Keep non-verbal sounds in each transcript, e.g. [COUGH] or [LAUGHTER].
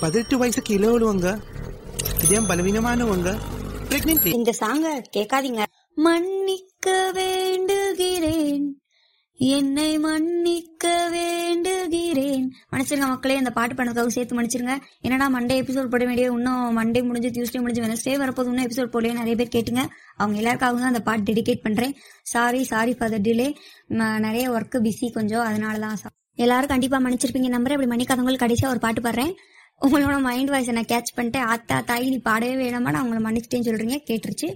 பதினெட்டு வயசு கீழே உள்ளவங்க இதயம் பலவீனமானவங்க. இந்த சாங்க கேட்காதீங்க. மன்னிக்க வேண்டுகிறேன். என்னை மன்னிக்க வேண்டுகிறேன் மன்னிச்சிருங்க மக்களே இந்த பாட்டு பண்ணதுக்காக சேர்த்து மன்னிச்சிருங்க. என்னடா மண்டே எபிசோட் போட வேண்டிய இன்னும் மண்டே முடிஞ்சு டியூஸ்டே முடிஞ்சு வெனஸ்டே வரப்போது இன்னும் எபிசோட் போடலையே நிறைய பேர் கேட்டுங்க. அவங்க எல்லாருக்காகவும் தான் அந்த பாட்டு டெடிகேட் பண்றேன். Sorry sorry for the delay நிறைய ஒர்க் பிஸி கொஞ்சம் அதனால தான் எல்லாரும் கண்டிப்பா மன்னிச்சிருப்பீங்க நம்புறேன். அப்படி மன்னிக்காதவங்களுக்கு கடைசியாக ஒரு பாட்டு பாடுறேன். உங்களோட மைண்ட் வாய்ஸ் நான் கேட்ச் பண்ணிட்டு ஆத்தா தாய் நீ பாடவே வேணாமா நான் உங்களை மன்னிச்சிட்டேன்னு சொல்றீங்க. கேட்டுருச்சு.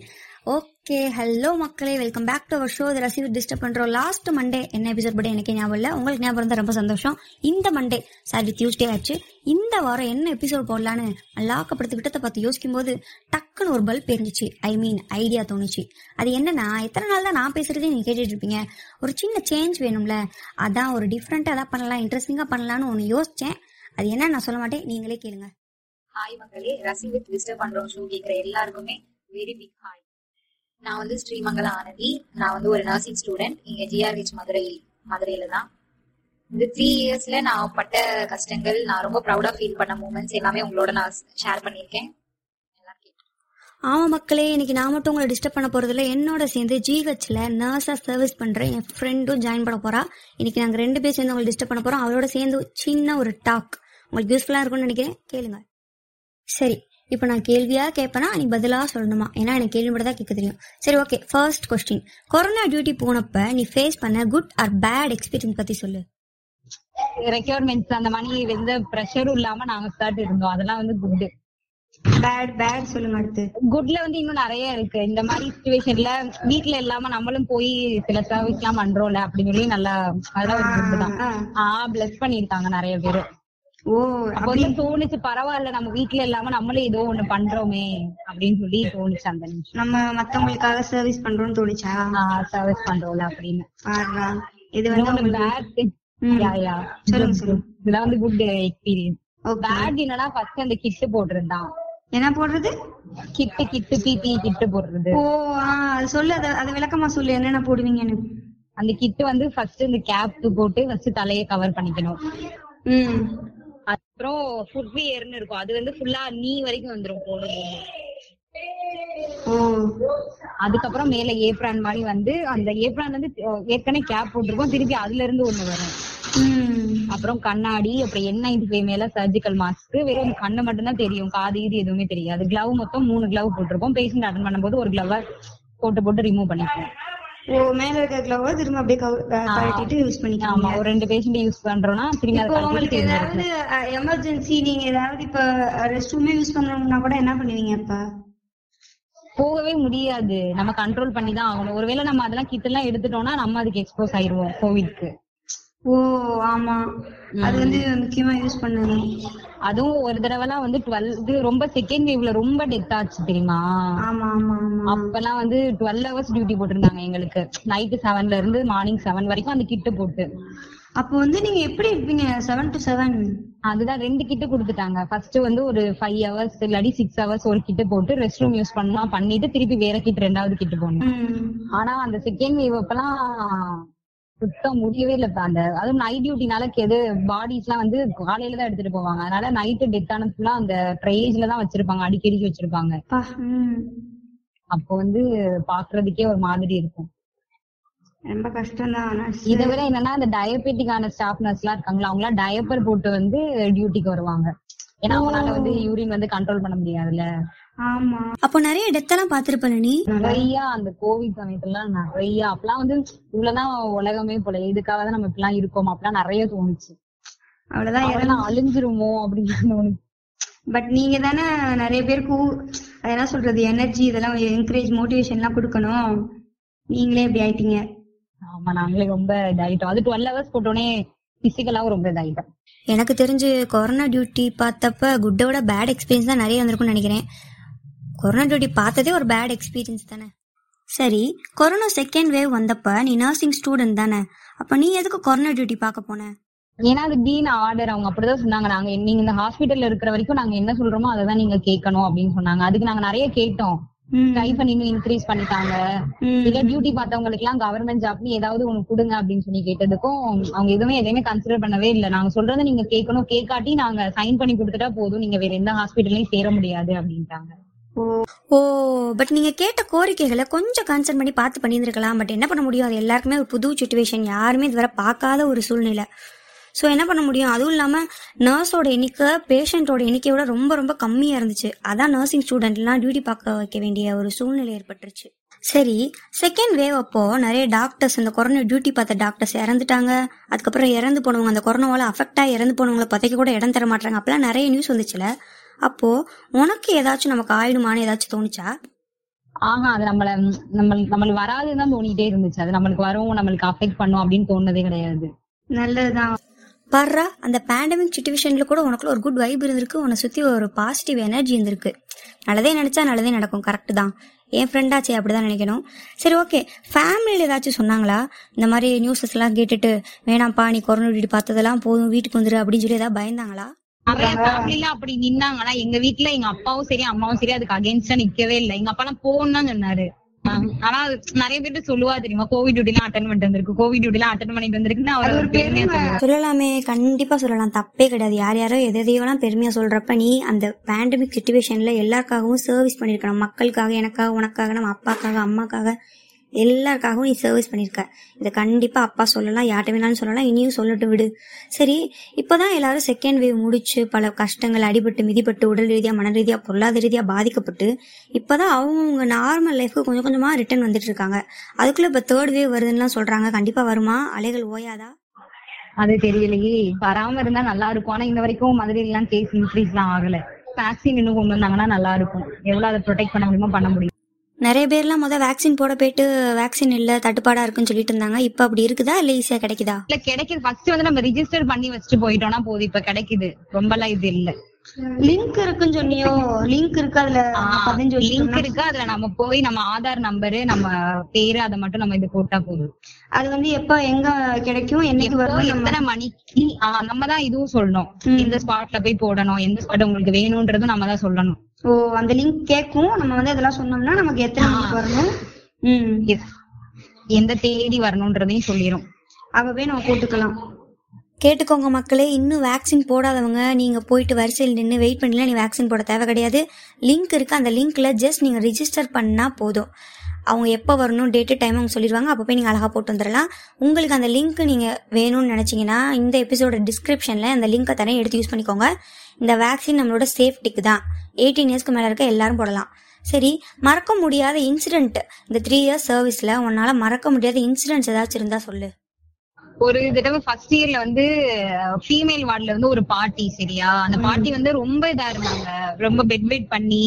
ஓகே ஹலோ மக்களே welcome back to our show ரசீவ் disturb பண்ணுறோம் லாஸ்ட் மண்டே என்ன எபிசோட் படி? எனக்கு ஞாபகம் இல்லை. உங்களுக்கு ஞாபகம் இருந்தால் ரொம்ப சந்தோஷம். இந்த மண்டே சாரி டியூஸ்டே ஆச்சு. இந்த வாரம் என்ன எபிசோட் போடலான்னு லாக்கப்படுத்து விட்டத்தை பார்த்து யோசிக்கும் போது டக்குன்னு ஒரு பல்ப் எரிஞ்சிச்சு. ஐ மீன் ஐடியா தோணுச்சு. அது என்னன்னா எத்தனை நாள் தான் நான் பேசுறதே நீங்கள் கேட்டுட்டு இருப்பீங்க. ஒரு சின்ன சேஞ்ச் வேணும்ல. அதான் ஒரு டிஃப்ரெண்ட்டாக அதான் பண்ணலாம் இன்ட்ரெஸ்டிங்காக பண்ணலான்னு ஒன்று யோசிச்சேன். அது என்ன நான் சொல்ல மாட்டேன். நீங்களே கேளுங்க. ஹாய் மக்களே ரசி வித் டிஸ்டர்ப் பண்ணுறோம் ஷோ கேட்குற எல்லாருக்குமே வெரி பிக் ஹாய் நான் வந்து ஸ்ரீமங்கல ஆனந்தி நான் வந்து ஒரு நர்சிங் ஸ்டூடெண்ட் இங்க ஜிஆர்ஹெச் மதுரை மதுரையில தான். இந்த த்ரீ இயர்ஸ்ல நான் பட்ட கஷ்டங்கள் நான் ரொம்ப ப்ரௌடா ஃபீல் பண்ண மூமெண்ட்ஸ் எல்லாமே உங்களோட நான் ஷேர் பண்ணியிருக்கேன். எல்லாரும் ஆமா மக்களே இன்னைக்கு நான் மட்டும் உங்களை டிஸ்டர்ப் பண்ண போறதுல என்னோட சேர்ந்து ஜிஹெச்ல நர்ஸா சர்வீஸ் பண்ற என் ஃப்ரெண்டும் ஜாயின் பண்ண போறா. இன்னைக்கு நாங்க ரெண்டு பேர் சேர்ந்து உங்களை டிஸ்டர்ப் பண்ண போறோம். அவளோட சேர்ந்து சின்ன ஒரு டாக் உங்களுக்கு யூஸ்ஃபுல்லா இருக்கும்னு நினைக்கிறேன். கேளுங்க. சரி. இப்போ நான் கேள்வியா கேட்பேனா நீ பதிலா சொல்லணுமா? ஏன்னா எனக்கு கேள்வி மட்டும் தான் கேட்க தெரியும். சரி okay first question corona duty போனப்ப நீ ஃபேஸ் பண்ண குட் ஆர் பேட் எக்ஸ்பீரியன்ஸ் பத்தி சொல்லு. ரெக்யர்மெண்ட்ஸ் அந்த மாதிரி எந்த ப்ரெஷரும் இல்லாம நாங்க ஸ்டார்ட் இருந்தோம். அதெல்லாம் வந்து குட் பேட் பேட் சொல்லுங்க அடுத்து குட்ல வந்து இன்னும் நிறைய இருக்கு. இந்த மாதிரி சுச்சுவேஷன்ல வீட்ல இல்லாம நம்மளும் போய் சில சர்வீஸ் எல்லாம் பண்றோம்ல அப்படின்னு சொல்லி நல்லா அதெல்லாம் ஒரு குட் தான். ஆஹ் பிளஸ் பண்ணிருக்காங்க நிறைய பேரு. அப்போ வந்து தோணுச்சு பரவாயில்ல நம்ம வீட்ல இல்லாம நம்மளும் ஏதோ ஒண்ணு பண்றோமே அப்படின்னு சொல்லி தோணுச்சு அந்த நிமிஷம். நம்ம மத்தவங்களுக்காக சர்வீஸ் பண்றோம்னு தோணுச்சா? சர்வீஸ் பண்றோம்ல அப்படின்னு. இது பேட் யா யா. சொல்லுங்க, சொல்லுங்க. இதெல்லாம் வந்து குட் எக்ஸ்பீரியன்ஸ். பேட் என்னன்னா ஃபர்ஸ்ட் அந்த கிட்டு போட்டிருந்தான் என்ன போடுறது? கிட்டு கிட்டு பிபி கிட்டு போடுறது. ஓ சொல்லு அத அது விளக்கமா சொல்லு என்னென்ன போடுவீங்கன்னு அந்த கிட்டு வந்து ஃபர்ஸ்ட் இந்த கேப் போட்டு ஃபர்ஸ்ட் தலையை கவர் பண்ணிக்கணும். அப்புறம் ஃபுட்வியர்னு இருக்கும். அது வந்து ஃபுல்லா நீ வரைக்கும் வந்துரும் போடும்போது ஓ அதுக்கப்புறம் மேல ஏப்ரான் மாதிரி வந்து அந்த ஏப்ரான் வந்து ஏற்கனவே கேப் போட்டிருக்கோம். திருப்பி அதுல இருந்து ஒண்ணு வரும். அப்புறம் கண்ணாடி அப்புறம் நைன்டி ஃபைவ் மேல சர்ஜிக்கல் மாஸ்க் வெறும் கண்ணு மட்டும் தான் தெரியும். காது இது எதுவுமே தெரியாது. கிளவ் மொத்தம் மூணு கிளவ் போட்டிருக்கோம். பேஷண்ட் அட்டன் பண்ணும்போது ஒரு கிளவ போட்டு போட்டு ரிமூவ் பண்ணிக்குவோம் ஓ மேல இருக்க கிளவ திரும்ப அப்படியே கழட்டிட்டு யூஸ் ஆமா பண்ணிக்கலாம் ஒரு ரெண்டு பேஷண்ட் யூஸ் பண்றோம்னா திரும்பி உங்களுக்கு ஏதாவது எமர்ஜென்சி நீங்க ஏதாவது இப்ப ரெஸ்ட் ரூமே யூஸ் பண்ணணும்னா கூட என்ன பண்ணுவீங்க இப்ப போகவே முடியாது. நம்ம கண்ட்ரோல் பண்ணி தான் ஆகணும். ஒருவேளை நம்ம அதெல்லாம் கிட்ட எல்லாம் எடுத்துட்டோம்னா நம்ம அதுக்கு எக்ஸ்போஸ் ஆயிருவோம் கோவிட்க்கு ஓ ஆமா. அது வந்து முக்கியமா யூஸ் பண்ணணும். அதுவும் ஒரு தடவைலாம் வந்து டுவெல் இது ரொம்ப செகண்ட் வேவ்ல ரொம்ப டெத் ஆச்சு தெரியுமா? அப்பெல்லாம் வந்து டுவெல் ஹவர்ஸ் டியூட்டி போட்டிருந்தாங்க எங்களுக்கு. நைட்டு செவன்ல இருந்து மார்னிங் செவன் வரைக்கும் அந்த கிட்டு போட்டு. அப்போ வந்து நீங்க எப்படி இருப்பீங்க? செவன் டு செவன் அதுதான் ரெண்டு கிட்டு கொடுத்துட்டாங்க. ஃபர்ஸ்ட் வந்து ஒரு ஃபைவ் ஹவர்ஸ் இல்லாட்டி சிக்ஸ் ஹவர்ஸ் ஒரு கிட்டு போட்டு ரெஸ்ட் ரூம் யூஸ் பண்ணலாம் பண்ணிட்டு திருப்பி வேற கிட் ரெண்டாவது கிட்டு போடணும். ஆனா அந்த செகண்ட் வேவ் அப்பெல்லாம் சுத்தம் முடியவே இல்ல இப்ப அந்த அதுவும் நைட் டியூட்டினால எது பாடிஸ் எல்லாம் வந்து காலையில தான் எடுத்துட்டு போவாங்க. அதனால நைட்டு டெத் ஆனது ஃபுல்லா அந்த ட்ரேஸ்ல தான் வச்சிருப்பாங்க அடிக்கடிக்கு வச்சிருப்பாங்க. அப்போ வந்து பாக்குறதுக்கே ஒரு மாதிரி இருக்கும். ரொம்ப கஷ்டம் தான் இதை விட என்னன்னா இந்த டயபெட்டிக்கான ஸ்டாஃப் நர்ஸ் எல்லாம் இருக்காங்களா அவங்க எல்லாம் டயப்பர் போட்டு வந்து டியூட்டிக்கு வருவாங்க. ஏன்னா அவங்களால வந்து யூரின் வந்து கண்ட்ரோல் பண்ண முடியாதுல்ல. அப்போ நிறைய டெத் எல்லாம் பாத்திருப்ப நீ நிறைய அந்த கோவிட் சமயத்துல நிறைய. அப்பெல்லாம் வந்து இவ்வளவுதான் உலகமே போல. இதுக்காக தான் நம்ம இப்படிலாம் இருக்கோம். அப்படிலாம் நிறைய தோணுச்சு. அவ்வளவுதான் அதெல்லாம் அழிஞ்சிருமோ அப்படின்னு தோணுச்சு. பட் நீங்க தானே நிறைய பேருக்கு ஊ- அது என்ன சொல்றது? எனர்ஜி இதெல்லாம் என்கரேஜ் மோட்டிவேஷன் எல்லாம் கொடுக்கணும். நீங்களே இப்படி ஆயிட்டீங்க. ஆமா நாங்களே ரொம்ப இதாயிட்டோம். அது டுவெல் ஹவர்ஸ் போட்டோடனே பிசிக்கலாவும் ரொம்ப இதாயிட்டோம். எனக்கு தெரிஞ்சு கொரோனா டியூட்டி பார்த்தப்ப குட்டை விட பேட் எக்ஸ்பீரியன்ஸ் தான் நிறைய வந்திருக்கும்னு நினைக்கிறேன். கொரோனா டியூட்டி பார்த்ததே ஒரு பேட் எக்ஸ்பீரியன்ஸ் தானே. சரி கொரோனா செகண்ட் வேவ் வந்தப்ப நீ நர்சிங் ஸ்டூடெண்ட் தானே. அப்ப நீ எதுக்கு கொரோனா டியூட்டி பார்க்க போன? ஏன்னா அது டீன் ஆர்டர் அவங்க அப்படிதான் சொன்னாங்க. நாங்க நீங்க இந்த ஹாஸ்பிட்டல்ல இருக்கிற வரைக்கும் நாங்க என்ன சொல்றோமோ அதை தான் நீங்க கேட்கணும் அப்படின்னு சொன்னாங்க. அதுக்கு நாங்க நிறைய கேட்டோம். ஸ்டைஃபன் இன்னும் இன்க்ரீஸ் பண்ணிட்டாங்க. இல்ல டியூட்டி பார்த்தவங்களுக்கு எல்லாம் கவர்மெண்ட் ஜாப்னு ஏதாவது ஒண்ணு கொடுங்க அப்படின்னு சொல்லி கேட்டதுக்கும் அவங்க எதுவுமே எதையுமே கன்சிடர் பண்ணவே இல்ல. நாங்க சொல்றதை நீங்க கேட்கணும். கேட்காட்டி நாங்க சைன் பண்ணி கொடுத்துட்டா போதும். நீங்க வேற எந்த ஹாஸ்பிட்டல்லையும் சேர முடியாது அப்படின்ட்டாங்க. ஓ பட் நீங்க கேட்ட கோரிக்கைகளை கொஞ்சம் கன்சர்ன் பண்ணி பார்த்து பண்ணியிருந்திருக்கலாம். பட் என்ன பண்ண முடியும்? அது எல்லாருக்குமே ஒரு புது சுச்சுவேஷன் யாருமே இதுவரை பார்க்காத ஒரு சூழ்நிலை. ஸோ என்ன பண்ண முடியும்? அதுவும் இல்லாமல் நர்ஸோட எண்ணிக்கை பேஷண்ட்டோட எண்ணிக்கையோட ரொம்ப ரொம்ப கம்மியாக இருந்துச்சு. அதான் நர்சிங் ஸ்டூடெண்ட்லாம் டியூட்டி பார்க்க வைக்க வேண்டிய ஒரு சூழ்நிலை ஏற்பட்டுருச்சு. சரி செகண்ட் வேவ் அப்போ நிறைய டாக்டர்ஸ் இந்த கொரோனா டியூட்டி பார்த்த டாக்டர்ஸ் இறந்துட்டாங்க. அதுக்கப்புறம் இறந்து போனவங்க அந்த கொரோனாவால் அஃபெக்ட் ஆகி இறந்து போனவங்களை பதைக்க கூட இடம் தர மாட்டாங்க அப்பெல்லாம் நிறைய நியூஸ் வந்துச்சுல. அப்போ உனக்கு ஏதாச்சும் நமக்கு ஆயிடுமான்னு ஏதாச்சும் தோணுச்சா? ஆஹா அது நம்மள நம்ம நம்மளுக்கு வராதுதான் தோணிட்டே இருந்துச்சு. அது நம்மளுக்கு வரும் நம்மளுக்கு அஃபெக்ட் பண்ணும் அப்படின்னு தோணுனதே கிடையாது. நல்லதுதான். பர்றா அந்த பேண்டமிக் சுச்சுவேஷன்ல கூட உனக்குள்ள ஒரு குட் வைப் இருந்திருக்கு. உன்னை சுத்தி ஒரு பாசிட்டிவ் எனர்ஜி இருந்திருக்கு. நல்லதே நினைச்சா நல்லதே நடக்கும். கரெக்ட் தான். என் ஃப்ரெண்டாச்சே அப்படிதான் நினைக்கணும். சரி ஓகே ஃபேமிலியில் ஏதாச்சும் சொன்னாங்களா? இந்த மாதிரி நியூஸஸ் எல்லாம் கேட்டுட்டு வேணாம்ப்பா நீ கொரோனா பார்த்ததெல்லாம் போதும். வீட்டுக்கு வந்துரு அப்படின்னு சொல்லி ஏதாவது பயந்தாங்களா? நிறைய ஃபேமிலில அப்படி நின்னாங்க ஆனா எங்க வீட்ல எங்க அப்பாவும் சரி அம்மாவும் சரி அதுக்கு அகேன்ஸ்டா நிக்கவே இல்லை. எங்க அப்பா எல்லாம் போன்னு தான் சொன்னாரு ஆனா அது நிறைய பேர்ட்ட சொல்லுவா தெரியுமா கோவிட் டியூட்டி எல்லாம் அட்டன் பண்ணிட்டு வந்திருக்கு கோவிட் டியூட்டி எல்லாம் அட்டன் பண்ணிட்டு வந்திருக்குன்னு அவர் ஒரு பெருமையா சொல்லலாமே கண்டிப்பா சொல்லலாம். தப்பே கிடையாது. யார் யாரோ எதை எதையோலாம் பெருமையா சொல்றப்ப நீ அந்த பேண்டமிக் சுச்சுவேஷன்ல எல்லாருக்காகவும் சர்வீஸ் பண்ணிருக்கணும். மக்களுக்காக எனக்காக உனக்காக நம்ம அப்பாக்காக அம்மாக்காக. எல்லாருக்காகவும் நீ சர்வீஸ் பண்ணியிருக்க இதை கண்டிப்பாக அப்பா சொல்லலாம் யார்கிட்ட வேணாலும் சொல்லலாம் இனியும் சொல்லட்டும் விடு. சரி இப்போ தான் எல்லாரும் செகண்ட் வேவ் முடிச்சு பல கஷ்டங்கள் அடிபட்டு மிதிப்பட்டு உடல் ரீதியாக மன ரீதியாக பொருளாதார ரீதியாக பாதிக்கப்பட்டு இப்பதான் அவங்கவுங்க நார்மல் லைஃப்க்கு கொஞ்சம் கொஞ்சமாக ரிட்டர்ன் வந்துட்டு இருக்காங்க. அதுக்குள்ளே இப்போ தேர்ட் வேவ் வருதுன்னுலாம் சொல்கிறாங்க கண்டிப்பாக வருமா? அலைகள் ஓயாதா? அது தெரியலையே. வராம இருந்தா நல்லா இருக்கும். ஆனா இந்த வரைக்கும் மதுரையில எல்லாம் கேஸ் இன்க்ரீஸ் எல்லாம் ஆகல. வேக்சின் இன்னும் கொண்டு வந்தாங்கன்னா நல்லா இருக்கும். எவ்வளவு அதை ப்ரொடெக்ட் பண்ண முடியுமோ பண்ண முடியும். நிறைய பேர்லாம் முத வேக்சின் போட போயிட்டு வேக்சின் இல்ல தட்டுப்பாடா இருக்குன்னு சொல்லிட்டு இருந்தாங்க. இப்ப அப்படி இருக்குதா? இல்ல ஈஸியா கிடைக்குதா? இல்ல கிடைக்குது. ஃபர்ஸ்ட் வந்து நம்ம ரிஜிஸ்டர் பண்ணி வச்சுட்டு போயிட்டோம்னா போதும். இப்ப கிடைக்குது. ரொம்பலாம் இது இல்ல. லிங்க் இருக்குன்னு சொன்னியோ? லிங்க் இருக்கு அதுல? பதினஞ்சு லிங்க் இருக்கு? அதுல நம்ம போய் நம்ம ஆதார் நம்பரு நம்ம பேரு அதை மட்டும் நம்ம இது போட்டா போதும். அது வந்து எப்ப எங்க கிடைக்கும்? என்னைக்கு எப்போ எத்தனை மணிக்கு? நம்ம தான் இதுவும் சொல்லணும். எந்த ஸ்பாட்ல போய் போடணும்? எந்த ஸ்பாட் உங்களுக்கு வேணும்ன்றதும் நம்ம தான் சொல்லணும். ஓ அந்த லிங்க் கேக்கும். நம்ம வந்து அதெல்லாம் சொன்னோம்னா நமக்கு எத்தனை மணிக்கு வரணும். எந்த தேதி வரணும்ன்றதையும் சொல்லிரும். அப்பவே நம்ம போட்டுக்கலாம். கேட்டுக்கோங்க மக்களே இன்னும் வேக்சின் போடாதவங்க நீங்கள் போயிட்டு வரிசையில் நின்று வெயிட் பண்ணலாம் நீ வேக்சின் போட தேவை கிடையாது. லிங்க் இருக்குது அந்த லிங்க்கில் ஜஸ்ட் நீங்கள் ரிஜிஸ்டர் பண்ணால் போதும். அவங்க எப்போ வரணும் டேட்டு டைம் அவங்க சொல்லிடுவாங்க. அப்போ போய் நீங்கள் அழகாக போட்டு வந்துடலாம். உங்களுக்கு அந்த லிங்க் நீங்கள் வேணும்னு நினச்சிங்கன்னா இந்த எபிசோட டிஸ்கிரிப்ஷனில் அந்த லிங்கை தரேன் எடுத்து யூஸ் பண்ணிக்கோங்க. இந்த வேக்சின் நம்மளோட சேஃப்டிக்கு தான். எயிட்டீன் இயர்ஸ்க்கு மேலே இருக்க எல்லாரும் போடலாம். சரி மறக்க முடியாத இன்சிடென்ட் இந்த த்ரீ இயர்ஸ் சர்வீஸில் உன்னால் மறக்க முடியாத இன்சிடென்ட்ஸ் ஏதாச்சும் இருந்தால் சொல்லு. ஒரு தடவை ஃபர்ஸ்ட் இயர்ல வந்து ஃபீமேல் வார்டுல வந்து ஒரு பாட்டி சரியா? அந்த பாட்டி வந்து ரொம்ப இதா இருந்தாங்க. ரொம்ப பெட் வெயிட் பண்ணி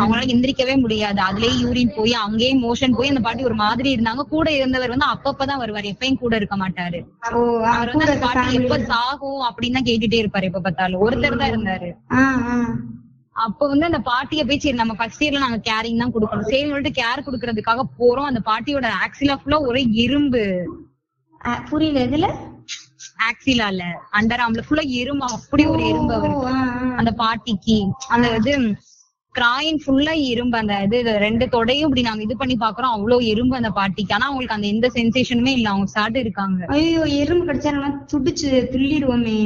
அவங்களால எந்திரிக்கவே முடியாது. அதுலயே யூரின் போய் அங்கேயே மோஷன் போய் அந்த பாட்டி ஒரு மாதிரி இருந்தாங்க. கூட இருந்தவர் வந்து அப்பப்பதான் வருவாரு. எப்பயும் கூட இருக்க மாட்டாரு. அவர் வந்து அந்த பாட்டி எப்ப சாகும் அப்படின்னு தான் கேட்டுட்டே இருப்பாரு எப்ப பார்த்தாலும். ஒருத்தர் தான் இருந்தாரு. அப்ப வந்து அந்த பாட்டிய போய் சரி நம்ம ஃபர்ஸ்ட் இயர்ல நாங்க கேரிங் தான் கொடுக்கணும். சரி கேர் கொடுக்கறதுக்காக போறோம். அந்த பாட்டியோட ஆக்சிலா ஃபுல்லா ஒரே இரும்பு. புரியல இதுல ஆக்சிலா இல்ல அண்டர் ஆம்ல ஃபுல்லா எறும்பு அப்படி ஒரு எறும்பு அந்த பாட்டிக்கு அந்த இது கிராயின் ஃபுல்லா எறும்பு அந்த இது இது ரெண்டு தொடையும் இப்படி நாங்க இது பண்ணி பாக்குறோம். அவ்வளவு எறும்பு அந்த பாட்டிக்கு. ஆனா அவங்களுக்கு அந்த எந்த சென்சேஷனுமே இல்ல. அவங்க சாட்டு இருக்காங்க. ஐயோ எறும்பு கடிச்சா நம்ம துடிச்சு துள்ளிடுவோமே.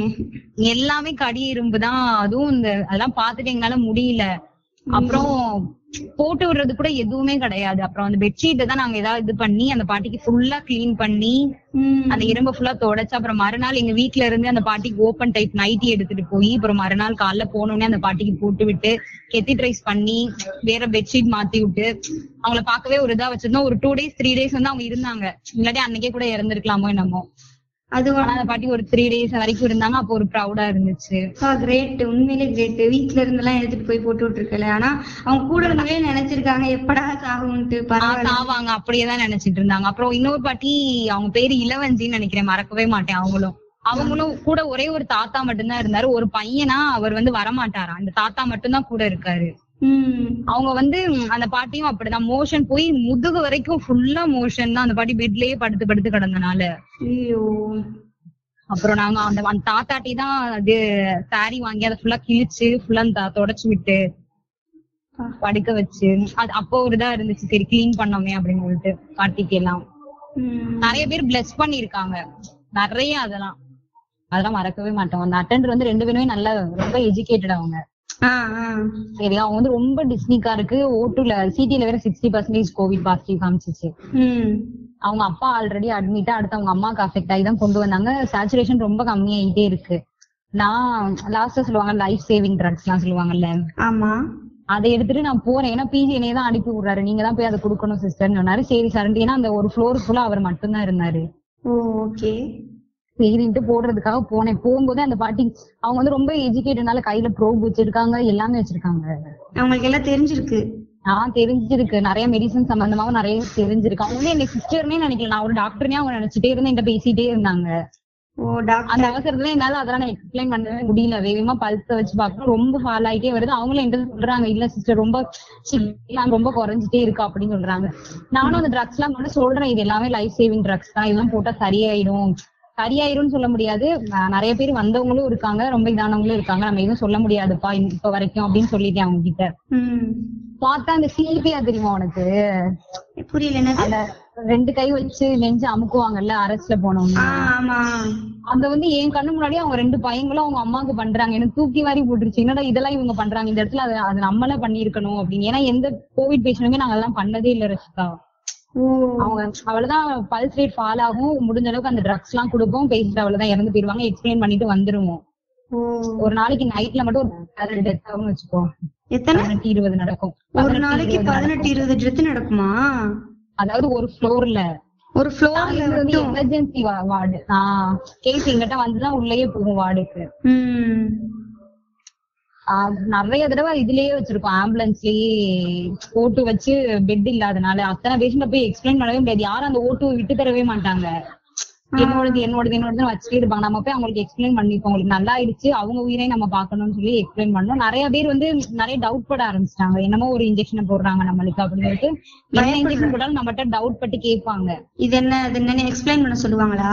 எல்லாமே கடி எறும்பு தான். அதுவும் இந்த அதெல்லாம் பாத்துட்டு எங்களால முடியல. அப்புறம் போட்டு விடுறது கூட எதுவுமே கிடையாது. அப்புறம் அந்த பெட்ஷீட்டை தான் நாங்க ஏதாவது இது பண்ணி அந்த பாட்டிக்கு ஃபுல்லா கிளீன் பண்ணி அந்த எறும்பை ஃபுல்லா தொடச்சு அப்புறம் மறுநாள் எங்க வீட்ல இருந்து அந்த பாட்டிக்கு ஓப்பன் டைப் நைட்டி எடுத்துட்டு போய் அப்புறம் மறுநாள் காலைல போனோடனே அந்த பாட்டிக்கு போட்டு விட்டு கெத்திட்ரைஸ் பண்ணி வேற பெட்ஷீட் மாத்தி விட்டு அவங்கள பார்க்கவே ஒரு இதா வச்சிருந்தோம். ஒரு டூ டேஸ் த்ரீ டேஸ் வந்து அவங்க இருந்தாங்க. இல்லாட்டி அன்னைக்கே கூட இறந்திருக்கலாமோ என்னமோ. அது அந்த பாட்டி ஒரு த்ரீ டேஸ் வரைக்கும் இருந்தாங்க அப்போ ஒரு ப்ரௌடா இருந்துச்சு. கிரேட் உண்மையிலே கிரேட் வீட்ல இருந்து எல்லாம் எடுத்துட்டு போய் போட்டு விட்டுருக்கல ஆனா அவங்க கூட இருந்தவே நினைச்சிருக்காங்க எப்படா சாகும்ட்டு சாவாங்க அப்படியேதான் நினைச்சிட்டு இருந்தாங்க. அப்புறம் இன்னொரு பாட்டி அவங்க பேரு இளவஞ்சின்னு நினைக்கிறேன் மறக்கவே மாட்டேன் அவங்களும். அவங்களும் கூட ஒரே ஒரு தாத்தா மட்டும்தான் இருந்தாரு. ஒரு பையனா அவர் வந்து வரமாட்டாராம் அந்த தாத்தா மட்டும்தான் கூட இருக்காரு. அவங்க வந்து அந்த பாட்டியும் அப்படிதான். மோஷன் போய் முதுகு வரைக்கும் ஃபுல்லா மோஷன் தான் அந்த பாட்டி பெட்லயே படுத்து படுத்து கிடந்தனால. அப்புறம் நாங்க அந்த தாத்தாட்டி தான் அது சாரி வாங்கி அதை ஃபுல்லா கிழிச்சு ஃபுல்லா தொடச்சு விட்டு படுக்க வச்சு அது அப்போ ஒரு இதா இருந்துச்சு. சரி கிளீன் பண்ணோமே அப்படின்னு சொல்லிட்டு பார்ட்டிக்கு எல்லாம் நிறைய பேர் பிளஸ் பண்ணிருக்காங்க நிறைய அதெல்லாம். அதெல்லாம் மறக்கவே மாட்டோம். அந்த அட்டெண்டர் வந்து ரெண்டு பேருமே நல்ல ரொம்ப எஜுகேட்டட் அவங்க. சரியா? அவங்க வந்து ரொம்ப டிஸ்னிக்கா இருக்கு. ஓட்டுல சிடில வேற சிக்ஸ்டி பர்சன்டேஜ் கோவிட் பாசிட்டிவ் காமிச்சிச்சு. அவங்க அப்பா ஆல்ரெடி அட்மிட்டா அடுத்து அவங்க அம்மாக்கு அஃபெக்ட் ஆகி தான் கொண்டு வந்தாங்க. சேச்சுரேஷன் ரொம்ப கம்மியாயிட்டே இருக்கு. நான் லாஸ்டா சொல்லுவாங்க லைஃப் சேவிங் ட்ரக்ஸ் எல்லாம் சொல்லுவாங்கல்ல. ஆமா. அதை எடுத்துட்டு நான் போறேன். ஏன்னா பிஜி என்னைய தான் அனுப்பி விடுறாரு. நீங்க தான் போய் அதை கொடுக்கணும் சிஸ்டர் சொன்னாரு. சரி சார் ஏன்னா அந்த ஒரு ஃப்ளோர் ஃபுல்லா அவர் மட்டும்தான் இருந்தாரு. ஓகே சரின்ட்டு போடுறதுக்காக போனேன். போகும்போது அந்த பாட்டி அவங்க வந்து ரொம்ப எஜுகேட்டட்னால கையில ப்ரோப் வச்சிருக்காங்க எல்லாமே வச்சிருக்காங்க. அவங்களுக்கு எல்லாம் தெரிஞ்சிருக்கு. நான் தெரிஞ்சிருக்கு. நிறைய மெடிசன் சம்பந்தமாவும் நிறைய தெரிஞ்சிருக்கு. அவங்க வந்து என்ன சிஸ்டர்னே நினைக்கல. நான் ஒரு டாக்டர்னே அவங்க நினைச்சிட்டே இருந்து என்கிட்ட பேசிட்டே இருந்தாங்க. அந்த அவசரத்துல என்னால அதெல்லாம் நான் எக்ஸ்பிளைன் பண்ணவே முடியல. வேகமா பல்ஸ வச்சு பார்க்கணும் ரொம்ப ஃபால் ஆயிட்டே வருது. அவங்களும் என்கிட்ட சொல்றாங்க இல்ல சிஸ்டர் ரொம்ப ரொம்ப குறைஞ்சிட்டே இருக்கு அப்படின்னு சொல்றாங்க. நானும் அந்த ட்ரக்ஸ் எல்லாம் கூட சொல்றேன். இது எல்லாமே லைஃப் சேவிங் ட்ரக்ஸ் தான். இதெல்லாம் போட்டா சரியாயிடும். சரியாயிரும்னு சொல்ல முடியாது. நிறைய பேர் வந்தவங்களும் இருக்காங்க ரொம்ப இதானவங்களும் இருக்காங்க. நம்ம எதுவும் சொல்ல முடியாதுப்பா இப்ப வரைக்கும் அப்படின்னு சொல்லிட்டேன் அவங்க கிட்ட பார்த்தா அந்த சிபியா தெரியுமா உனக்கு? புரியல அந்த ரெண்டு கை வச்சு நெஞ்சு அமுக்குவாங்கல்ல அரஸ்ட்ல போனவங்க அத வந்து என் கண்ணு முன்னாடி அவங்க ரெண்டு பையங்களும் அவங்க அம்மாவுக்கு பண்றாங்க. எனக்கு தூக்கி வாரி போட்டுருச்சு. என்னடா இதெல்லாம் இவங்க பண்றாங்க? இந்த இடத்துல அது அது நம்மள பண்ணிருக்கணும் அப்படின்னு. ஏன்னா எந்த கோவிட் பேஷண்ட்டுமே நாங்க எல்லாம் பண்ணதே இல்ல ரசிகா அவங்க அவ்வளவுதான் பல்ஸ் ரேட் ஃபால் ஆகும். முடிஞ்ச அளவுக்கு அந்த ட்ரக்ஸ் எல்லாம் கொடுப்போம். பேசிட்டு அவ்வளவுதான் இறந்து போயிருவாங்க எக்ஸ்பிளைன் பண்ணிட்டு வந்துருவோம். ஒரு நாளைக்கு நைட்ல மட்டும் ஒரு டெத் ஆகும் வச்சுக்கோ எத்தனை? பதினெட்டு இருபது நடக்கும். ஒரு பதினெட்டு, நாளைக்கு பதினெட்டு. இருபது ட்ரெத்து நடக்குமா? அதாவது ஒரு ஃப்ளோர்ல ஒரு ஃப்ளோர்ல மட்டும்? எமர்ஜென்சி வார்டு ஆஹ் கேஸ் எங்கிட்ட வந்துதான் உள்ளேயே போகும் வார்டுக்கு நிறைய தடவை இதுலயே வச்சிருக்கோம். ஆம்புலன்ஸ்லயே ஓட்டு வச்சு பெட் இல்லாதனால அத்தனை பேஷண்ட போய் எக்ஸ்பிளைன் பண்ணவே முடியாது. யாரும் அந்த ஓட்டு விட்டு தரவே மாட்டாங்க. என்னோடது என்னோடது என்னோடது வச்சுட்டே இருப்பாங்க. நம்ம போய் அவங்களுக்கு எக்ஸ்பிளைன் பண்ணிப்போம். உங்களுக்கு நல்லா ஆயிடுச்சு அவங்க உயிரை நம்ம பார்க்கணும்னு சொல்லி எக்ஸ்பிளைன் பண்ணோம். நிறைய பேர் வந்து நிறைய டவுட் பட ஆரம்பிச்சிட்டாங்க. என்னமோ ஒரு இன்ஜெக்ஷன் போடுறாங்க நம்மளுக்கு அப்படின்னு சொல்லிட்டு. என்ன இன்ஜெக்ஷன் போட்டாலும் நம்மகிட்ட டவுட் பட்டு கேட்பாங்க. இது என்ன அது என்னன்னு எக்ஸ்பிளைன் பண்ண சொல்லுவாங்களா?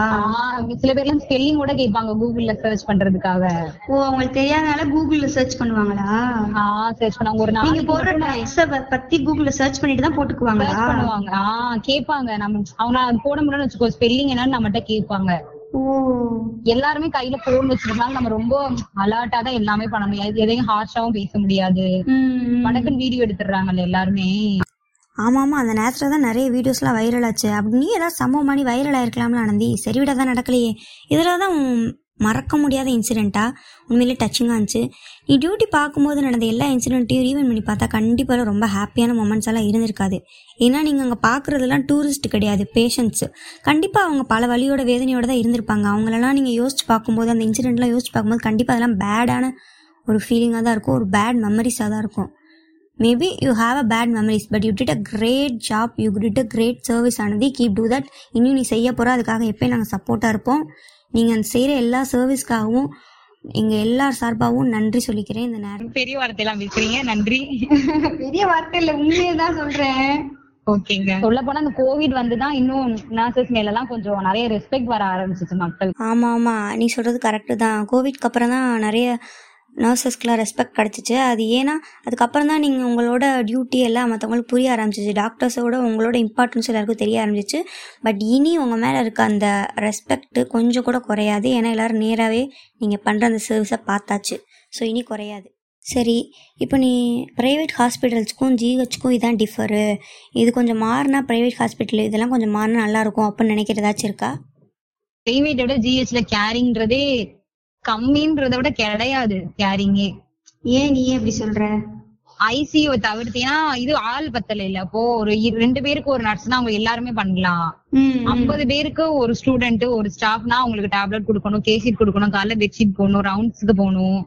சில பேர்லாம் ஸ்பெல்லிங் கூட கேட்பாங்க. கூகுள்ல சர்ச் பண்றதுக்காக. ஓ அவங்களுக்கு தெரியாதனால கூகுள்ல சர்ச் பண்ணுவாங்களா? ஆஹ் சர்ச் பண்ணாங்க. ஒரு நாளைக்கு போடுற பத்தி கூகுள்ல சர்ச் பண்ணிட்டு தான் போட்டுக்குவாங்களா? search பண்ணுவாங்க. ஆஹ் கேட்பாங்க. நம்ம அவங்க போட முடியலன்னு வச்சுக்கோ. ஸ்பெல்லிங் என்னன்னு நம்மகிட்ட கேட்பாங்க எல்லாருமே கையில போன் வச்சிருந்தாங்க நம்ம ரொம்ப அலர்ட்டா தான் எல்லாமே பண்ண முடியாது எதையும் ஹார்ஷாவும் பேச முடியாது. ம் வடக்குன்னு வீடியோ எடுத்துடுறாங்கல்ல எல்லாருமே. ஆமா ஆமா அந்த நேரத்துல தான் நிறைய வீடியோஸ்லாம் வைரல் ஆச்சு. அப்படி நீ ஏதாவது சம்பவம் பண்ணி வைரல் ஆயிருக்கலாம்ல ஆனந்தி? சரி விட தான் நடக்கலையே. இதுல தான் உன் மறக்க முடியாத இன்சிடெண்ட்டாக உண்மையிலே டச்சிங்காக இருந்துச்சு. நீ டியூட்டி பார்க்கும்போது நடந்த எல்லா இன்சிடென்ட்டையும் ரீவன் பண்ணி பார்த்தா கண்டிப்பாக ரொம்ப ஹாப்பியான மொமெண்ட்ஸ் எல்லாம் இருந்திருக்காது. ஏன்னா நீங்கள் அங்கே பார்க்குறதெல்லாம் டூரிஸ்ட் கிடையாது பேஷண்ட்ஸு கண்டிப்பாக அவங்க பல வழியோட வேதனையோட தான் இருந்திருப்பாங்க. அவங்களெல்லாம் நீங்கள் யோசிச்சு பார்க்கும்போது அந்த இன்சிடெண்ட்லாம் யோசிச்சு பார்க்கும்போது கண்டிப்பாக அதெல்லாம் பேடான ஒரு ஃபீலிங்காக தான் இருக்கும். ஒரு பேட் மெமரிஸாக தான் இருக்கும். Maybe you have a bad memories but you did a great job you did a great service ஆனது கீப் டூ தட் இன்னும் நீ செய்ய போகிற அதுக்காக எப்போயும் நாங்கள் சப்போர்ட்டாக இருப்போம். நீங்கள் அந்த செய்கிற எல்லா சர்வீஸ்க்காகவும் எங்கள் எல்லார் சார்பாகவும் நன்றி சொல்லிக்கிறேன் இந்த நேரம். பெரிய வார்த்தை எல்லாம் பேசுறீங்க. நன்றி. பெரிய வார்த்தை இல்லை உண்மையை தான் சொல்கிறேன் ஓகேங்க. சொல்ல போனா அந்த கோவிட் வந்துதான் இன்னும் நர்சஸ் மேல எல்லாம் கொஞ்சம் நிறைய ரெஸ்பெக்ட் வர ஆரம்பிச்சிச்சு மக்கள். ஆமாம் ஆமாம் நீ சொல்கிறது கரெக்டு தான். கோவிட்க்கு அப்புறம் தான் நிறைய நர்சஸ்க்கெலாம் ரெஸ்பெக்ட் கிடச்சிச்சு. அது ஏன்னா அதுக்கப்புறம் தான் நீங்கள் உங்களோட டியூட்டி எல்லாம் மற்றவங்களுக்கு புரிய ஆரம்பிச்சிச்சு. டாக்டர்ஸோட உங்களோட இம்பார்ட்டன்ஸ் எல்லாருக்கும் தெரிய ஆரம்பிச்சிச்சு. பட் இனி உங்கள் மேலே இருக்க அந்த ரெஸ்பெக்ட் கொஞ்சம் கூட குறையாது. ஏன்னா எல்லோரும் நேராகவே நீங்கள் பண்ணுற அந்த சர்வீஸை பார்த்தாச்சு. ஸோ இனி குறையாது. சரி இப்போ நீ ப்ரைவேட் ஹாஸ்பிட்டல்ஸ்க்கும் ஜிஹெச்க்கும் இதான் டிஃபரு இது கொஞ்சம் மாறினா ப்ரைவேட் ஹாஸ்பிட்டல் இதெல்லாம் கொஞ்சம் மாறினா நல்லாயிருக்கும் அப்படின்னு நினைக்கிறதாச்சும் இருக்கா? பிரைவேட்டை விட ஜிஹெச்ல கேரிங்ன்றதே கம்மின்றத விட கிடையாது கேரிங்கே ஏன் நீ ஏன் இப்படி சொல்கிற ஐசியூ தவிர்த்தீங்கன்னா இது ஆள் பத்தல இல்ல. அப்போ ஒரு ரெண்டு பேருக்கு ஒரு நர்ஸ்னா அவங்க எல்லாருமே பண்ணலாம். ஐம்பது பேருக்கு ஒரு ஸ்டூடெண்ட் ஒரு ஸ்டாஃப்னா அவங்களுக்கு டேப்லெட் கொடுக்கணும் கேசிட் கொடுக்கணும் காலைல பெட்ஷீட் போகணும் ரவுண்ட்ஸ்க்கு போகணும்.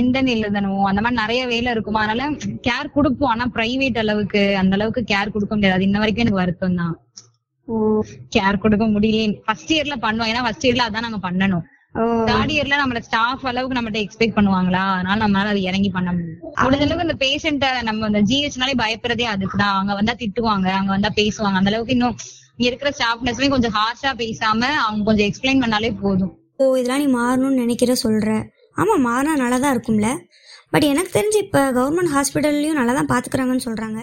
இந்தன் எழுதணும் அந்த மாதிரி நிறைய வேலை இருக்கும். அதனால கேர் கொடுப்போம். ஆனா பிரைவேட் அளவுக்கு அந்த அளவுக்கு கேர் கொடுக்க முடியாது. இன்ன வரைக்கும் எனக்கு வருத்தம் தான் கேர் கொடுக்க முடியல ஃபர்ஸ்ட் இயர்ல பண்ணுவோம். ஏன்னா ஃபர்ஸ்ட் இயர்ல அதான் நாங்க பண்ணணும். தேர்ட் இயர்ல நம்மள ஸ்டாஃப் அளவுக்கு நம்மகிட்ட எக்ஸ்பெக்ட் பண்ணுவாங்களா? அதனால நம்மளால அது இறங்கி பண்ண முடியும் முடிஞ்ச அளவுக்கு இந்த பேஷண்ட நம்ம இந்த ஜிஹெச்னாலே பயப்படுறதே அதுக்குதான். அங்க வந்தா திட்டுவாங்க அங்க வந்தா பேசுவாங்க. அந்த அளவுக்கு இன்னும் இங்க இருக்கிற ஸ்டாஃப்னஸ்மே கொஞ்சம் ஹார்ஷா பேசாம அவங்க கொஞ்சம் எக்ஸ்பிளைன் பண்ணாலே போதும். ஓ இதெல்லாம் நீ மாறணும்னு நினைக்கிற சொல்ற. ஆமா மாறினா நல்லா தான் இருக்கும்ல. பட் எனக்கு தெரிஞ்சு இப்போ கவர்மெண்ட் ஹாஸ்பிட்டல்லையும் நல்லா தான் பார்த்துக்கிறாங்கன்னு சொல்கிறாங்க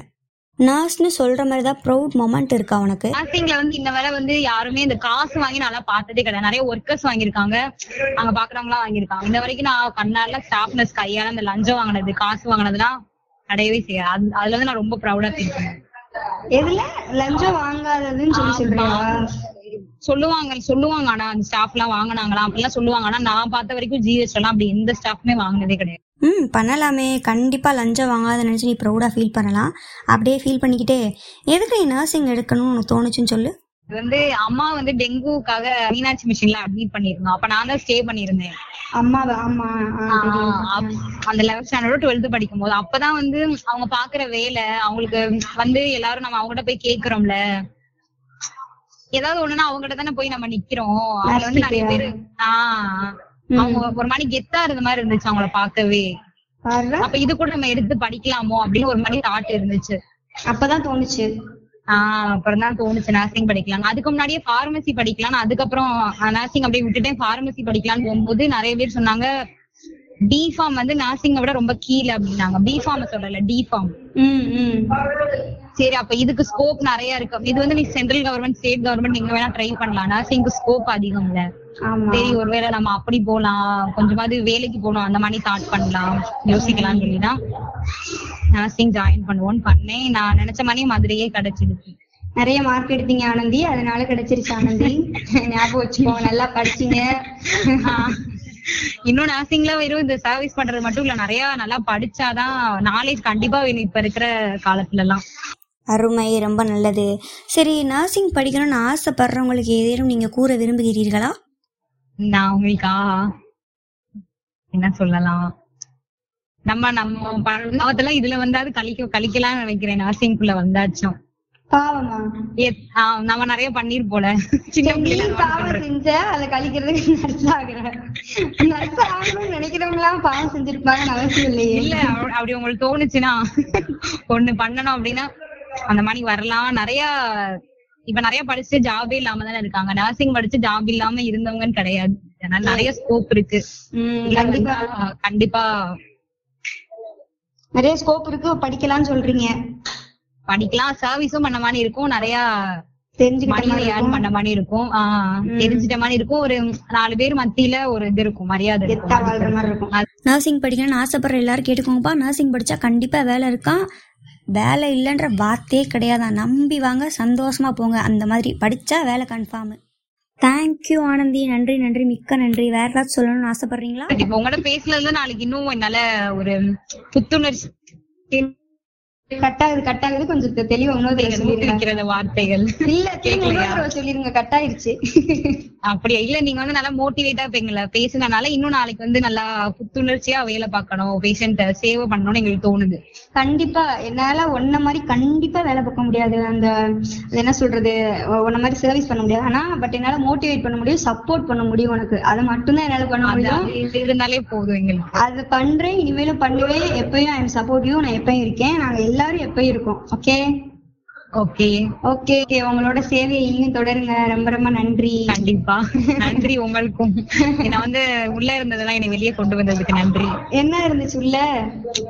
நர்ஸ்னு சொல்கிற மாதிரி தான் ப்ரௌட் மொமெண்ட் இருக்கா உனக்கு நர்சிங்ல வந்து இந்த வேலை வந்து யாருமே இந்த காசு வாங்கி நல்லா பார்த்ததே கிடையாது. நிறைய ஒர்க்கர்ஸ் வாங்கியிருக்காங்க. அங்க பாக்குறவங்களா வாங்கியிருக்காங்க. இந்த வரைக்கும் நான் கண்ணால ஸ்டாஃப் நர்ஸ் கையால இந்த லஞ்சம் வாங்கினது காசு வாங்கினதுலாம் கிடையவே செய்யாது. அது- அதுல வந்து நான் ரொம்ப ப்ரௌடா ஃபீல் பண்ணேன் எதுல? லஞ்சம் வாங்காததுன்னு சொல்லி சொல்றியா? சொல்லுவாங்க சொல்லுவாங்க. ஆனா அந்த ஸ்டாஃப் எல்லாம் வாங்கினாங்களா? அப்படிலாம் சொல்லுவாங்க. ஆனா நான் பார்த்த வரைக்கும் ஜிஎஸ் எல்லாம் அப்படி எந்த ஸ்டாஃப்மே வாங்கினதே கிடையாது. ம் பண்ணலாமே. கண்டிப்பாக லஞ்சம் வாங்காத நினச்சி நீ ப்ரௌடாக ஃபீல் பண்ணலாம். அப்படியே ஃபீல் பண்ணிக்கிட்டே எதுக்கு நீ நர்சிங் எடுக்கணும்னு உனக்கு தோணுச்சுன்னு சொல்லு? வந்து அம்மா வந்து டெங்குக்காக மீனாட்சி மிஷின்ல அட்மிட் பண்ணிருந்தோம் அப்ப நான் தான் ஸ்டே பண்ணியிருந்தேன். அம்மாவா ஆமா அந்த லெவன்த் ஸ்டாண்டர்ட் டுவெல்த் படிக்கும் போது அப்பதான் வந்து அவங்க பாக்குற வேலை அவங்களுக்கு வந்து எல்லாரும் நம்ம அவங்ககிட்ட போய் கேக்குறோம்ல ஏதாவது ஒண்ணுன்னா அவங்ககிட்ட தானே போய் நம்ம நிக்கிறோம். அவங்க வந்து நிறைய பேரு ஆஹ் அவங்க ஒரு மாதிரி கெத்தா இருந்த மாதிரி இருந்துச்சு அவங்கள பார்க்கவே. அப்ப இது கூட நம்ம எடுத்து படிக்கலாமோ அப்படின்னு ஒரு மாதிரி தாட் இருந்துச்சு. அப்பதான் தோணுச்சு. ஆஹ் அப்புறம் தான் தோணுச்சு நர்சிங் படிக்கலாம். அதுக்கு முன்னாடியே பார்மசி படிக்கலாம் அதுக்கப்புறம் நர்சிங் அப்படியே விட்டுட்டேன். பார்மசி படிக்கலாம்னு போகும்போது நிறைய பேர் சொன்னாங்க டி ஃபார்ம் வந்து நர்சிங்கை விட ரொம்ப கீழே அப்படின்னாங்க. பி ஃபார்ம் சொல்லல டி ஃபார்ம் சரி அப்ப இதுக்கு ஸ்கோப் நிறைய இருக்கு. இது வந்து நீ சென்ட்ரல் கவர்மெண்ட் ஸ்டேட் கவர்மெண்ட் எங்க வேணா ட்ரை பண்ணலாம். நர்சிங்க்கு ஸ்கோப் அதிகம் இல்ல. ஆமா. சரி ஒருவேளை நம்ம அப்படி போலாம். கொஞ்சமாவது வேலைக்கு போகணும். அந்த மாதிரி தாட் பண்ணலாம். யோசிக்கலாம்னு சொல்லிதான் நர்சிங் ஜாயின் பண்ணுவோம்னு பண்ணேன். நான் நினைச்ச மாதிரி மதுரையே கிடைச்சிடுச்சு நிறைய மார்க் எடுத்தீங்க ஆனந்தி. அதனால கிடைச்சிருச்சு ஆனந்தி. [LAUGHS] ஞாபகம் வச்சுக்கோ. நல்லா படிச்சீங்க. இன்னும் நர்சிங்ல வெறும் இந்த சர்வீஸ் பண்றது மட்டும் இல்ல நிறைய நல்லா படிச்சாதான் நாலேஜ் கண்டிப்பா வேணும் இப்ப இருக்கிற காலத்துல எல்லாம் அருமை ரொம்ப நல்லது. சரி நர்சிங் படிக்கணும்னு ஆசைப்படுறவங்களுக்கு ஏதேனும் நீங்க கூற விரும்புகிறீர்களா? நான் உங்களுக்கா என்ன சொல்லலாம்? நம்ம நம்ம பண்ணதெல்லாம் இதுல வந்தாது கழிக்க கழிக்கலாம்னு நினைக்கிறேன். நர்சிங்குள்ள வந்தாச்சும். பாவமா? நம்ம நிறைய பண்ணிரு போல. சின்ன பாவம் செஞ்ச அதை கழிக்கிறதுக்கு நர்ஸ் ஆகுற. நர்ஸ் ஆகணும்னு நினைக்கிறவங்க எல்லாம் பாவம் செஞ்சிருப்பாங்கன்னு அவசியம் இல்லையே. இல்ல அப்ப- அப்படி உங்களுக்கு தோணுச்சுன்னா ஒண்ணு பண்ணணும் அப்படின்னா அந்த மாதிரி வரலாம். நிறைய இப்ப நிறைய படிச்சு ஜாபே இல்லாம தானே இருக்காங்க. நர்சிங் படிச்சு ஜாப் இல்லாம இருந்தவங்கன்னு கிடையாது. அதனால நிறைய ஸ்கோப் இருக்கு. கண்டிப்பா. கண்டிப்பா. நிறைய ஸ்கோப் இருக்கு படிக்கலாம்னு சொல்றீங்க. படிக்கலாம் சர்வீஸும் பண்ண மாதிரி இருக்கும். நிறைய தெரிஞ்சுக்கிட்ட மணி மாதிரி ஏர்ன் இருக்கும். பண்ண மாதிரி இருக்கும். ஆஹ் தெரிஞ்சிட்ட மாதிரி இருக்கும். ஒரு நாலு பேர் மத்தியில ஒரு இது இருக்கும். மரியாதை இருக்கும். நர்சிங் படிக்கணும்னு ஆசைப்படுற எல்லாரும் கேட்டுக்கோங்கப்பா நர்சிங் படிச்சா கண்டிப்பா வேலை இருக்கான் வேலை இல்லைன்ற வார்த்தையே கிடையாதான் நம்பி வாங்க சந்தோஷமா போங்க. அந்த மாதிரி படிச்சா வேலை கன்ஃபார்ம் தேங்க்யூ ஆனந்தி. நன்றி நன்றி. மிக்க நன்றி. வேற ஏதாச்சும் சொல்லணும்னு ஆசைப்படுறீங்களா? இப்ப உங்களோட பேசுனதுல நாளைக்கு இன்னும் என்னால ஒரு புத்துணர்ச்சி கட்டாகுது கட்டாகுது. கொஞ்சம் தெ- தெளிவா இன்னொரு வார்த்தைகள் இல்ல சொல்லிருங்க. கட் ஆயிருச்சு அப்படியா? இல்ல நீங்க வந்து நல்லா மோட்டிவேட்டா இருப்பீங்களா பேசுனனால இன்னும் நாளைக்கு வந்து நல்லா புத்துணர்ச்சியா வேலை பார்க்கணும். பேஷண்ட சேவை பண்ணணும்னு எங்களுக்கு தோணுது. கண்டிப்பா. என்னால ஒன்ன மாதிரி கண்டிப்பா வேலை பார்க்க முடியாது. அந்த என்ன சொல்றது? உன்ன மாதிரி சர்வீஸ் பண்ண முடியாது. ஆனா பட் என்னால மோட்டிவேட் பண்ண முடியும் சப்போர்ட் பண்ண முடியும் உனக்கு. அதை மட்டும்தான் என்னால பண்ண முடியும். இருந்தாலே போதும் எங்களுக்கு. அது பண்றேன் இனிமேலும் பண்ணுவேன். எப்பயும் ஐ எம் சப்போர்ட்டிவ் நான் எப்பயும் இருக்கேன். நாங்க எல்லாரும் எப்பயும் இருக்கோம். ஓகே ஓகே ஓகே ஓகே உங்களோட சேவையை இன்னும் தொடருங்க. ரொம்ப ரொம்ப நன்றி. கண்டிப்பா. நன்றி உங்களுக்கும். [LAUGHS] நான் வந்து உள்ள இருந்ததெல்லாம் என்னை வெளியே கொண்டு வந்ததுக்கு நன்றி. என்ன இருந்துச்சு உள்ள?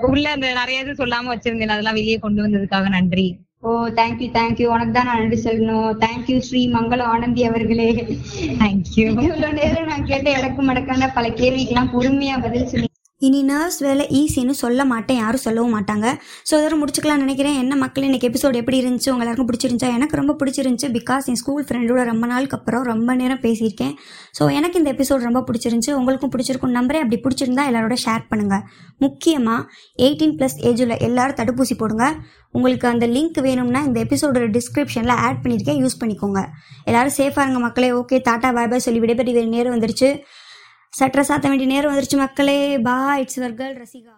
உள்ள அந்த நிறைய இது சொல்லாம வச்சிருந்தேன். அதெல்லாம் வெளியே கொண்டு வந்ததுக்காக நன்றி. ஓ தேங்க்யூ தேங்க்யூ உனக்கு தான் நான் நன்றி சொல்லணும். தேங்க்யூ ஸ்ரீ மங்கள ஆனந்தி அவர்களே. தேங்க்யூ இவ்வளவு நேரம் நான் கேட்ட எனக்கு மடக்கான பல கேள்விக்கெல்லாம் பொறுமையா பதில் சொல்லி இனி நர்ஸ் வேலை ஈஸின்னு சொல்ல மாட்டேன் யாரும் சொல்லவும் மாட்டாங்க. ஸோ இதோட முடிச்சுக்கலாம் நினைக்கிறேன். என்ன மக்கள் இன்னைக்கு எபிசோட் எப்படி இருந்துச்சு? உங்க எல்லாருக்கும் பிடிச்சிருந்துச்சா? எனக்கு ரொம்ப பிடிச்சிருந்துச்சு பிகாஸ் என் ஸ்கூல் ஃப்ரெண்டோட ரொம்ப நாளுக்கு அப்புறம் ரொம்ப நேரம் பேசியிருக்கேன். ஸோ எனக்கு இந்த எபிசோட் ரொம்ப பிடிச்சிருந்துச்சு. உங்களுக்கும் பிடிச்சிருக்கும் நம்பரே அப்படி பிடிச்சிருந்தா எல்லாரோட ஷேர் பண்ணுங்கள் முக்கியமாக எயிட்டீன் ப்ளஸ் ஏஜில் எல்லாரும் தடுப்பூசி போடுங்க. உங்களுக்கு அந்த லிங்க் வேணும்னா இந்த எபிசோடோட டிஸ்கிரிப்ஷனில் ஆட் பண்ணியிருக்கேன். யூஸ் பண்ணிக்கோங்க. எல்லாரும் சேஃபாக இருங்க மக்களே. ஓகே டாட்டா பாய் பாய் சொல்லி விடைபெறி வேறு நேரம் வந்துருச்சு. சற்ற சாத்த வேண்டிய நேரம் வந்துருச்சு. மக்களே பா இட்ஸ் வர்கல் ரசிகா.